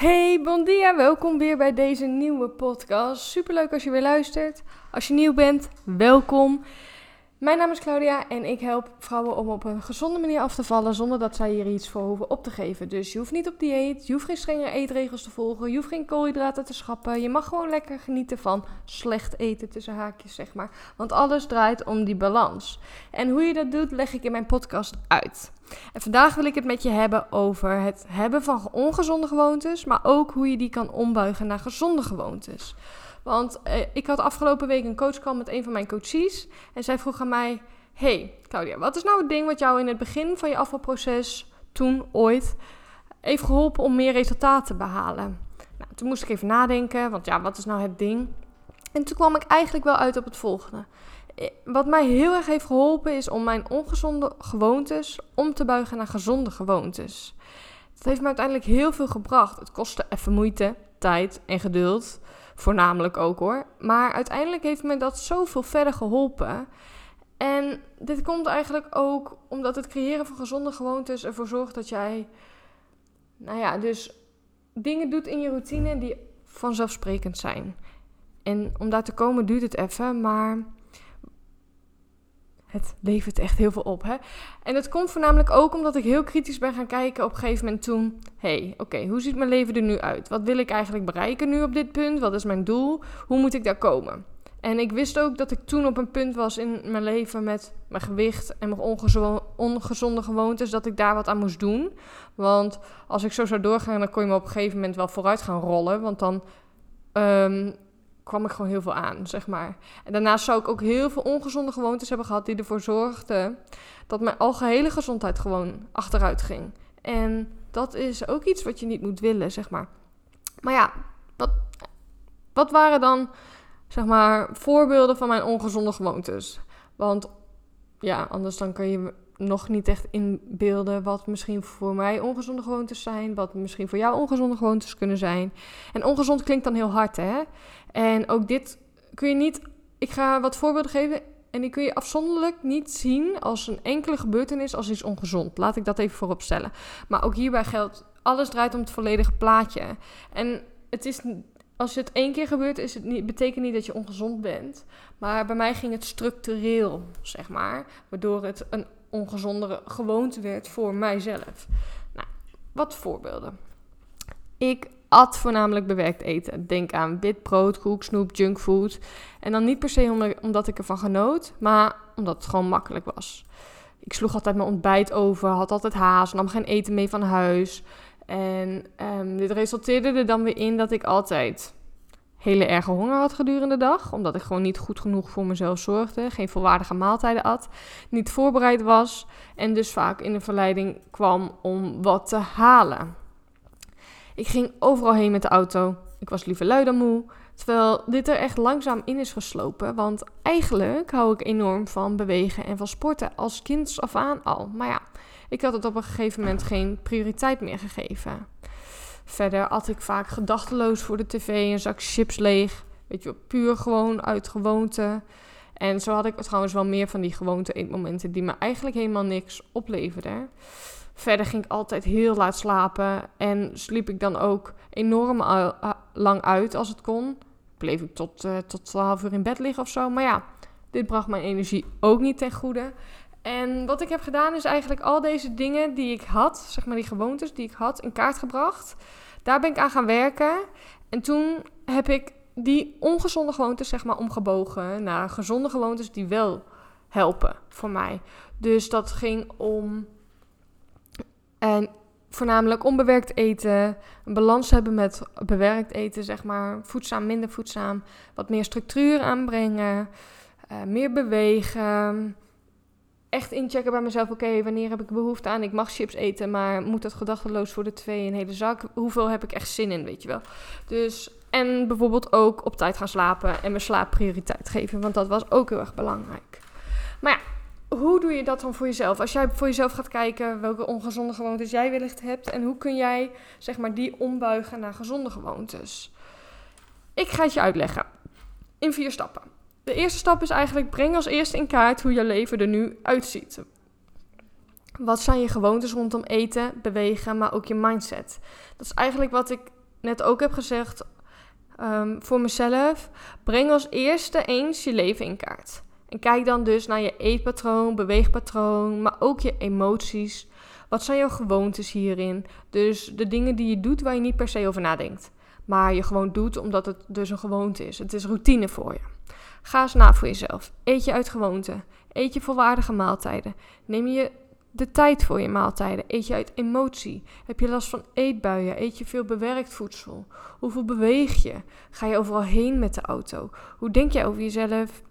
Hey, bon dia. Welkom weer bij deze nieuwe podcast. Superleuk als je weer luistert. Als je nieuw bent, welkom. Mijn naam is Claudia en ik help vrouwen om op een gezonde manier af te vallen zonder dat zij hier iets voor hoeven op te geven. Dus je hoeft niet op dieet, je hoeft geen strenge eetregels te volgen, je hoeft geen koolhydraten te schappen. Je mag gewoon lekker genieten van slecht eten tussen haakjes, zeg maar. Want alles draait om die balans. En hoe je dat doet, leg ik in mijn podcast uit. En vandaag wil ik het met je hebben over het hebben van ongezonde gewoontes, maar ook hoe je die kan ombuigen naar gezonde gewoontes. Want eh, ik had afgelopen week een coachcall met een van mijn coaches. En zij vroeg aan mij: Hey Claudia, wat is nou het ding wat jou in het begin van je afvalproces, toen ooit, heeft geholpen om meer resultaat te behalen? Nou, toen moest ik even nadenken, want ja, wat is nou het ding? En toen kwam ik eigenlijk wel uit op het volgende. Eh, wat mij heel erg heeft geholpen is om mijn ongezonde gewoontes om te buigen naar gezonde gewoontes. Dat heeft me uiteindelijk heel veel gebracht. Het kostte even moeite, tijd en geduld. Voornamelijk ook hoor. Maar uiteindelijk heeft me dat zoveel verder geholpen. En dit komt eigenlijk ook omdat het creëren van gezonde gewoontes ervoor zorgt dat jij, nou ja, dus dingen doet in je routine die vanzelfsprekend zijn. En om daar te komen duurt het even, maar het levert echt heel veel op. Hè? En dat komt voornamelijk ook omdat ik heel kritisch ben gaan kijken op een gegeven moment toen. hey, oké, hoe ziet mijn leven er nu uit? Wat wil ik eigenlijk bereiken nu op dit punt? Wat is mijn doel? Hoe moet ik daar komen? En ik wist ook dat ik toen op een punt was in mijn leven met mijn gewicht en mijn ongezonde gewoontes, dat ik daar wat aan moest doen. Want als ik zo zou doorgaan, dan kon je me op een gegeven moment wel vooruit gaan rollen. Want dan um, kwam ik gewoon heel veel aan, zeg maar. En daarnaast zou ik ook heel veel ongezonde gewoontes hebben gehad die ervoor zorgden dat mijn algehele gezondheid gewoon achteruit ging. En dat is ook iets wat je niet moet willen, zeg maar. Maar ja, wat, wat waren dan, zeg maar, voorbeelden van mijn ongezonde gewoontes? Want ja, anders dan kan je nog niet echt inbeelden wat misschien voor mij ongezonde gewoontes zijn, wat misschien voor jou ongezonde gewoontes kunnen zijn. En ongezond klinkt dan heel hard, hè? En ook dit kun je niet. Ik ga wat voorbeelden geven. En die kun je afzonderlijk niet zien als een enkele gebeurtenis als iets ongezond. Laat ik dat even voorop stellen. Maar ook hierbij geldt, alles draait om het volledige plaatje. En het is, als het één keer gebeurt, is het niet, betekent niet dat je ongezond bent. Maar bij mij ging het structureel, zeg maar. Waardoor het een ongezondere gewoonte werd voor mijzelf. Nou, wat voorbeelden. Ik at voornamelijk bewerkt eten. Denk aan wit brood, koek, snoep, junkfood. En dan niet per se omdat ik ervan genoot, maar omdat het gewoon makkelijk was. Ik sloeg altijd mijn ontbijt over, had altijd haast, nam geen eten mee van huis. En um, dit resulteerde er dan weer in dat ik altijd hele erge honger had gedurende de dag. Omdat ik gewoon niet goed genoeg voor mezelf zorgde. Geen volwaardige maaltijden at. Niet voorbereid was. En dus vaak in de verleiding kwam om wat te halen. Ik ging overal heen met de auto. Ik was liever lui dan moe. Terwijl dit er echt langzaam in is geslopen. Want eigenlijk hou ik enorm van bewegen en van sporten. Als kind af aan al. Maar ja, ik had het op een gegeven moment geen prioriteit meer gegeven. Verder at ik vaak gedachteloos voor de tv een zak chips leeg. Weet je, puur gewoon uit gewoonte. En zo had ik trouwens wel meer van die gewoonte eetmomenten die me eigenlijk helemaal niks opleverden. Verder ging ik altijd heel laat slapen en sliep ik dan ook enorm lang uit als het kon. Bleef ik tot, uh, tot 12 uur in bed liggen of zo. Maar ja, dit bracht mijn energie ook niet ten goede. En wat ik heb gedaan is eigenlijk al deze dingen die ik had, zeg maar die gewoontes die ik had, in kaart gebracht. Daar ben ik aan gaan werken. En toen heb ik die ongezonde gewoontes zeg maar omgebogen naar gezonde gewoontes die wel helpen voor mij. Dus dat ging om en voornamelijk onbewerkt eten, een balans hebben met bewerkt eten, zeg maar, voedzaam, minder voedzaam, wat meer structuur aanbrengen, uh, meer bewegen, echt inchecken bij mezelf, oké, wanneer heb ik behoefte aan, ik mag chips eten, maar moet dat gedachteloos voor de twee een hele zak, hoeveel heb ik echt zin in, weet je wel. Dus, en bijvoorbeeld ook op tijd gaan slapen en mijn slaap prioriteit geven, want dat was ook heel erg belangrijk. Maar ja, hoe doe je dat dan voor jezelf? Als jij voor jezelf gaat kijken welke ongezonde gewoontes jij wellicht hebt en hoe kun jij zeg maar die ombuigen naar gezonde gewoontes? Ik ga het je uitleggen in vier stappen. De eerste stap is eigenlijk breng als eerste in kaart hoe je leven er nu uitziet. Wat zijn je gewoontes rondom eten, bewegen, maar ook je mindset? Dat is eigenlijk wat ik net ook heb gezegd, ehm, voor mezelf, breng als eerste eens je leven in kaart. En kijk dan dus naar je eetpatroon, beweegpatroon, maar ook je emoties. Wat zijn jouw gewoontes hierin? Dus de dingen die je doet waar je niet per se over nadenkt. Maar je gewoon doet omdat het dus een gewoonte is. Het is routine voor je. Ga eens na voor jezelf. Eet je uit gewoonte. Eet je volwaardige maaltijden. Neem je de tijd voor je maaltijden. Eet je uit emotie? Heb je last van eetbuien? Eet je veel bewerkt voedsel? Hoeveel beweeg je? Ga je overal heen met de auto? Hoe denk jij over jezelf?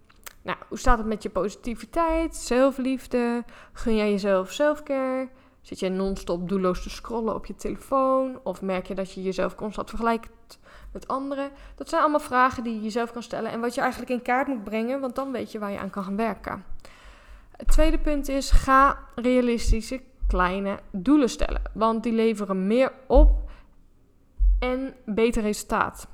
Nou, hoe staat het met je positiviteit, zelfliefde? Gun jij jezelf zelfcare? Zit je non-stop doelloos te scrollen op je telefoon? Of merk je dat je jezelf constant vergelijkt met anderen? Dat zijn allemaal vragen die je jezelf kan stellen en wat je eigenlijk in kaart moet brengen, want dan weet je waar je aan kan gaan werken. Het tweede punt is: ga realistische kleine doelen stellen, want die leveren meer op en beter resultaat.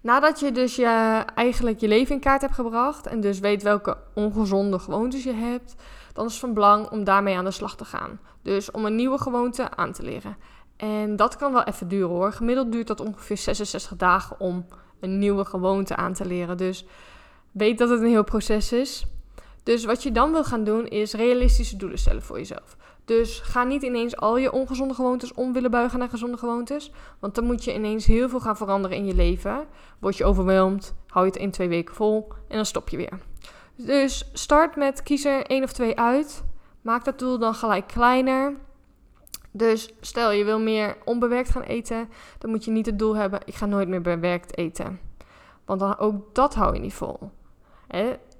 Nadat je dus je, eigenlijk je leven in kaart hebt gebracht en dus weet welke ongezonde gewoontes je hebt, dan is het van belang om daarmee aan de slag te gaan. Dus om een nieuwe gewoonte aan te leren. En dat kan wel even duren hoor. Gemiddeld duurt dat ongeveer 66 dagen om een nieuwe gewoonte aan te leren. Dus weet dat het een heel proces is. Dus wat je dan wil gaan doen is realistische doelen stellen voor jezelf. Dus ga niet ineens al je ongezonde gewoontes om willen buigen naar gezonde gewoontes. Want dan moet je ineens heel veel gaan veranderen in je leven. Word je overweldigd, hou je het in twee weken vol en dan stop je weer. Dus start met kies er één of twee uit. Maak dat doel dan gelijk kleiner. Dus stel je wil meer onbewerkt gaan eten, dan moet je niet het doel hebben: ik ga nooit meer bewerkt eten. Want dan ook dat hou je niet vol.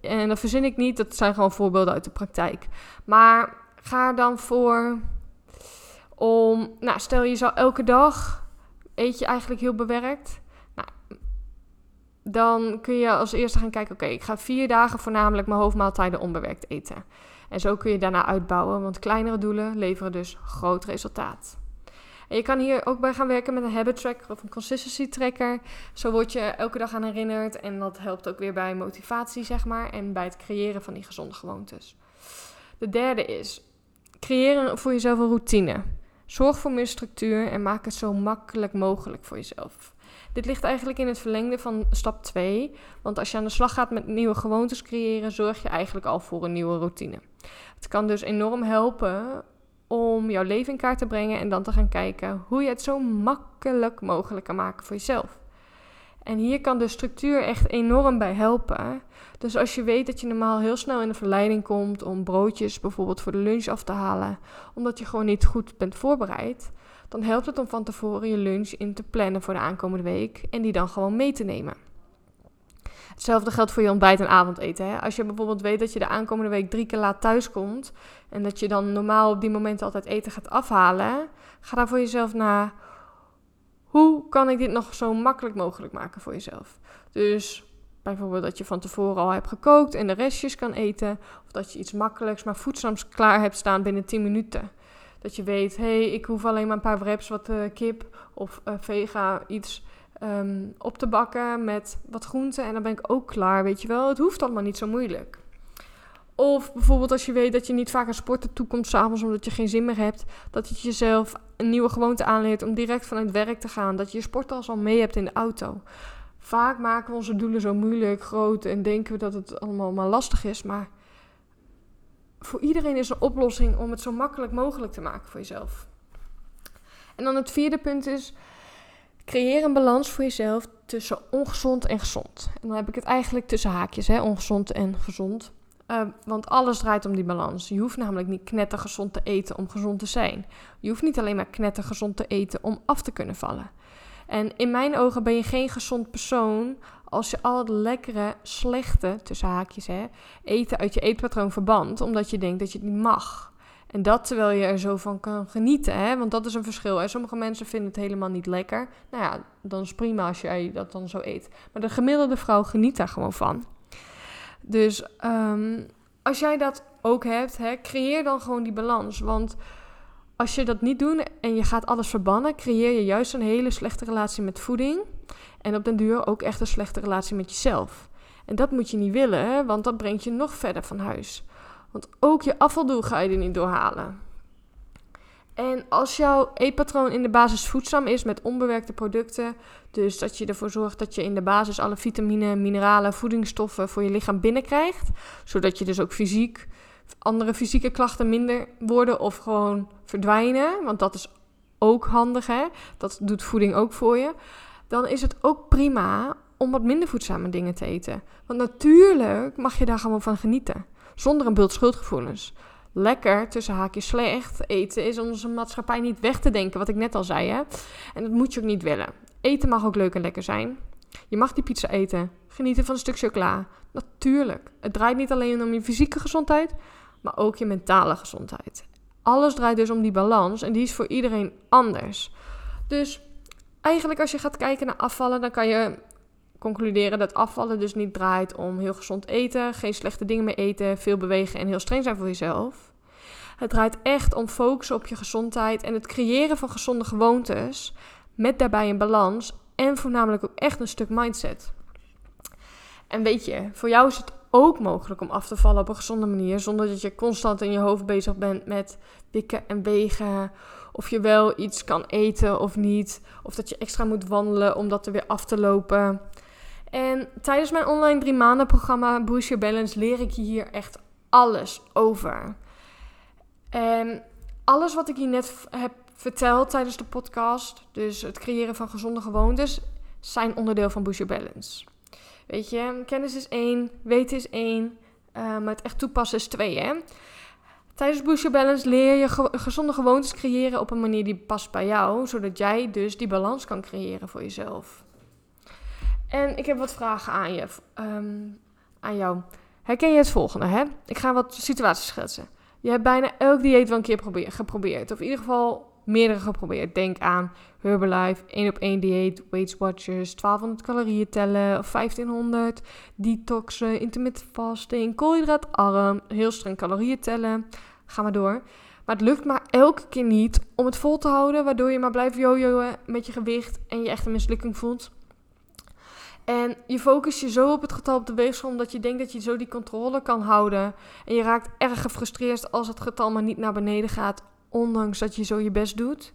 En dat verzin ik niet, dat zijn gewoon voorbeelden uit de praktijk. Maar ga dan voor om, nou stel je zou elke dag eet je eigenlijk heel bewerkt. Dan kun je als eerste gaan kijken, oké, ik ga vier dagen voornamelijk mijn hoofdmaaltijden onbewerkt eten. En zo kun je daarna uitbouwen, want kleinere doelen leveren dus groot resultaat. En je kan hier ook bij gaan werken met een habit tracker of een consistency tracker. Zo word je elke dag aan herinnerd en dat helpt ook weer bij motivatie, zeg maar, en bij het creëren van die gezonde gewoontes. De derde is, creëer voor jezelf een routine. Zorg voor meer structuur en maak het zo makkelijk mogelijk voor jezelf. Dit ligt eigenlijk in het verlengde van stap 2. Want als je aan de slag gaat met nieuwe gewoontes creëren, zorg je eigenlijk al voor een nieuwe routine. Het kan dus enorm helpen om jouw leven in kaart te brengen en dan te gaan kijken hoe je het zo makkelijk mogelijk kan maken voor jezelf. En hier kan de structuur echt enorm bij helpen. Dus als je weet dat je normaal heel snel in de verleiding komt om broodjes bijvoorbeeld voor de lunch af te halen, omdat je gewoon niet goed bent voorbereid, dan helpt het om van tevoren je lunch in te plannen voor de aankomende week en die dan gewoon mee te nemen. Hetzelfde geldt voor je ontbijt en avondeten. Hè? Als je bijvoorbeeld weet dat je de aankomende week drie keer laat thuis komt en dat je dan normaal op die momenten altijd eten gaat afhalen, ga daar voor jezelf naar. Hoe kan ik dit nog zo makkelijk mogelijk maken voor jezelf? Dus bijvoorbeeld dat je van tevoren al hebt gekookt en de restjes kan eten. Of dat je iets makkelijks maar voedzaams klaar hebt staan binnen 10 minuten. Dat je weet, hé, hey, ik hoef alleen maar een paar wraps, wat uh, kip of uh, vega iets um, op te bakken met wat groenten. En dan ben ik ook klaar, weet je wel. Het hoeft allemaal niet zo moeilijk. Of bijvoorbeeld als je weet dat je niet vaak aan sporten toekomt s'avonds omdat je geen zin meer hebt. Dat je jezelf een nieuwe gewoonte aanleert om direct vanuit werk te gaan. Dat je je sporttas al mee hebt in de auto. Vaak maken we onze doelen zo moeilijk, groot en denken we dat het allemaal maar lastig is. Maar voor iedereen is een oplossing om het zo makkelijk mogelijk te maken voor jezelf. En dan het vierde punt is, creëer een balans voor jezelf tussen ongezond en gezond. En dan heb ik het eigenlijk tussen haakjes, hè, ongezond en gezond. Uh, want alles draait om die balans. Je hoeft namelijk niet knettergezond te eten om gezond te zijn. Je hoeft niet alleen maar knettergezond te eten om af te kunnen vallen. En in mijn ogen ben je geen gezond persoon als je al het lekkere, slechte, tussen haakjes, hè, eten uit je eetpatroon verband, omdat je denkt dat je het niet mag. En dat terwijl je er zo van kan genieten, hè? want dat is een verschil. Hè? Sommige mensen vinden het helemaal niet lekker. Nou ja, dan is prima als jij dat dan zo eet. Maar de gemiddelde vrouw geniet daar gewoon van. Dus um, als jij dat ook hebt, hè, creëer dan gewoon die balans. Want als je dat niet doet en je gaat alles verbannen, creëer je juist een hele slechte relatie met voeding. En op den duur ook echt een slechte relatie met jezelf. En dat moet je niet willen, want dat brengt je nog verder van huis. Want ook je afvaldoel ga je er niet doorhalen. En als jouw eetpatroon in de basis voedzaam is met onbewerkte producten, dus dat je ervoor zorgt dat je in de basis alle vitamine, mineralen, voedingsstoffen voor je lichaam binnenkrijgt, zodat je dus ook fysiek andere fysieke klachten minder worden of gewoon verdwijnen, want dat is ook handig hè, dat doet voeding ook voor je, dan is het ook prima om wat minder voedzame dingen te eten. Want natuurlijk mag je daar gewoon van genieten, zonder een bult schuldgevoelens lekker, tussen haakjes slecht, eten is onze maatschappij niet weg te denken, wat ik net al zei. Hè? En dat moet je ook niet willen. Eten mag ook leuk en lekker zijn. Je mag die pizza eten, genieten van een stuk chocola. Natuurlijk. Het draait niet alleen om je fysieke gezondheid, maar ook je mentale gezondheid. Alles draait dus om die balans en die is voor iedereen anders. Dus eigenlijk als je gaat kijken naar afvallen, dan kan je concluderen dat afvallen dus niet draait om heel gezond eten, geen slechte dingen meer eten, veel bewegen en heel streng zijn voor jezelf. Het draait echt om focussen op je gezondheid en het creëren van gezonde gewoontes met daarbij een balans en voornamelijk ook echt een stuk mindset. En weet je, voor jou is het ook mogelijk om af te vallen op een gezonde manier zonder dat je constant in je hoofd bezig bent met wikken en wegen of je wel iets kan eten of niet, of dat je extra moet wandelen om dat er weer af te lopen. En tijdens mijn online drie maanden programma Boost Your Balance leer ik je hier echt alles over. En alles wat ik je net heb verteld tijdens de podcast, dus het creëren van gezonde gewoontes, zijn onderdeel van Boost Your Balance. Weet je, kennis is één, weten is één, uh, maar het echt toepassen is twee, hè. Tijdens Boost Balance leer je gezonde gewoontes creëren op een manier die past bij jou, zodat jij dus die balans kan creëren voor jezelf. En ik heb wat vragen aan, je, ehm, aan jou. Herken je het volgende, hè? Ik ga wat situaties schetsen. Je hebt bijna elk dieet wel een keer geprobeerd. Of in ieder geval meerdere geprobeerd. Denk aan Herbalife, 1 op 1 dieet, Weight Watchers, 1200 calorieën tellen of 1500, detoxen, intermittent fasting, koolhydraatarm, heel streng calorieën tellen. Ga maar door. Maar het lukt maar elke keer niet om het vol te houden, waardoor je maar blijft jojoen met je gewicht en je echt een mislukking voelt. En je focust je zo op het getal op de weegschaal omdat je denkt dat je zo die controle kan houden. En je raakt erg gefrustreerd als het getal maar niet naar beneden gaat, ondanks dat je zo je best doet.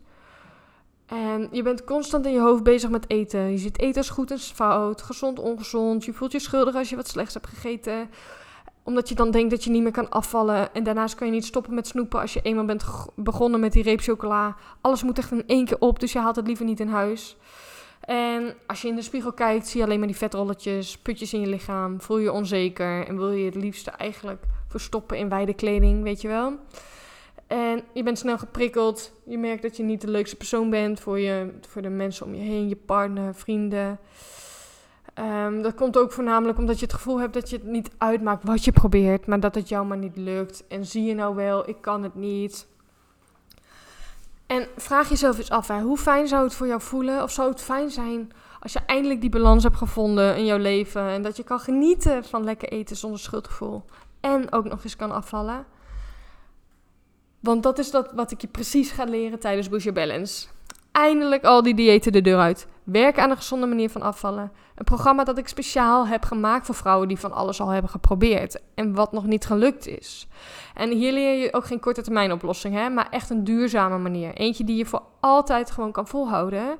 En je bent constant in je hoofd bezig met eten. Je ziet eten als goed en fout, gezond, ongezond. Je voelt je schuldig als je wat slechts hebt gegeten. Omdat je dan denkt dat je niet meer kan afvallen. En daarnaast kan je niet stoppen met snoepen als je eenmaal bent begonnen met die reep chocola. Alles moet echt in één keer op, dus je haalt het liever niet in huis. En als je in de spiegel kijkt, zie je alleen maar die vetrolletjes, putjes in je lichaam. Voel je onzeker en wil je het liefste eigenlijk verstoppen in wijde kleding, weet je wel. En je bent snel geprikkeld. Je merkt dat je niet de leukste persoon bent voor, je, voor de mensen om je heen, je partner, vrienden. Um, dat komt ook voornamelijk omdat je het gevoel hebt dat je het niet uitmaakt wat je probeert, maar dat het jou maar niet lukt. En zie je nou wel, ik kan het niet. En vraag jezelf eens af, hoe fijn zou het voor jou voelen? Of zou het fijn zijn als je eindelijk die balans hebt gevonden in jouw leven en dat je kan genieten van lekker eten zonder schuldgevoel en ook nog eens kan afvallen? Want dat is dat wat ik je precies ga leren tijdens Boost Balance. Eindelijk al die diëten de deur uit. Werken aan een gezonde manier van afvallen. Een programma dat ik speciaal heb gemaakt voor vrouwen die van alles al hebben geprobeerd. En wat nog niet gelukt is. En hier leer je ook geen korte termijn oplossing, hè, maar echt een duurzame manier. Eentje die je voor altijd gewoon kan volhouden.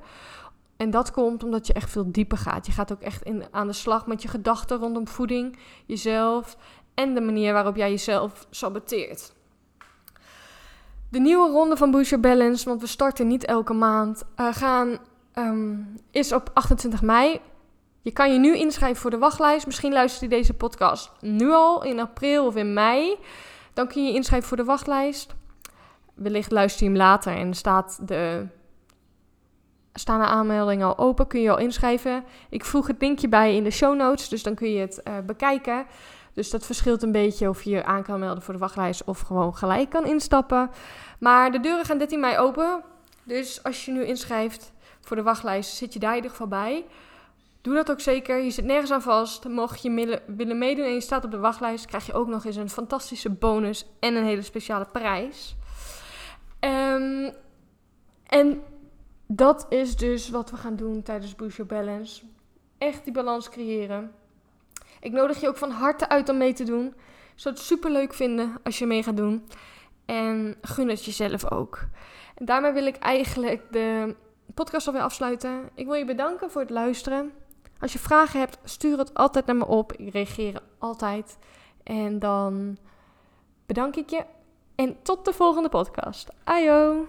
En dat komt omdat je echt veel dieper gaat. Je gaat ook echt in, aan de slag met je gedachten rondom voeding, jezelf en de manier waarop jij jezelf saboteert. De nieuwe ronde van Boost Your Balance, want we starten niet elke maand, uh, gaan, um, is op 28 mei. Je kan je nu inschrijven voor de wachtlijst. Misschien luister je deze podcast nu al in april of in mei. Dan kun je je inschrijven voor de wachtlijst. Wellicht luister je hem later en staat de, staan de aanmeldingen al open. Kun je al inschrijven. Ik voeg het linkje bij in de show notes, dus dan kun je het uh, bekijken. Dus dat verschilt een beetje of je je aan kan melden voor de wachtlijst of gewoon gelijk kan instappen. Maar de deuren gaan 13 mei open. Dus als je nu inschrijft voor de wachtlijst, zit je daar in ieder geval bij. Doe dat ook zeker. Je zit nergens aan vast. Mocht je willen meedoen en je staat op de wachtlijst, krijg je ook nog eens een fantastische bonus en een hele speciale prijs. Um, en dat is dus wat we gaan doen tijdens Boost Balance. Echt die balans creëren. Ik nodig je ook van harte uit om mee te doen. Ik zou het super leuk vinden als je mee gaat doen. En gun het jezelf ook. En daarmee wil ik eigenlijk de podcast alweer afsluiten. Ik wil je bedanken voor het luisteren. Als je vragen hebt, stuur het altijd naar me op. Ik reageer altijd. En dan bedank ik je. En tot de volgende podcast. Ajo!